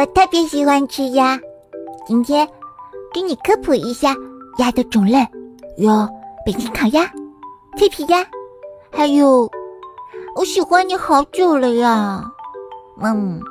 我特别喜欢吃鸭。今天给你科普一下鸭的种类有北京烤鸭脆皮鸭还有我喜欢你好久了呀。嗯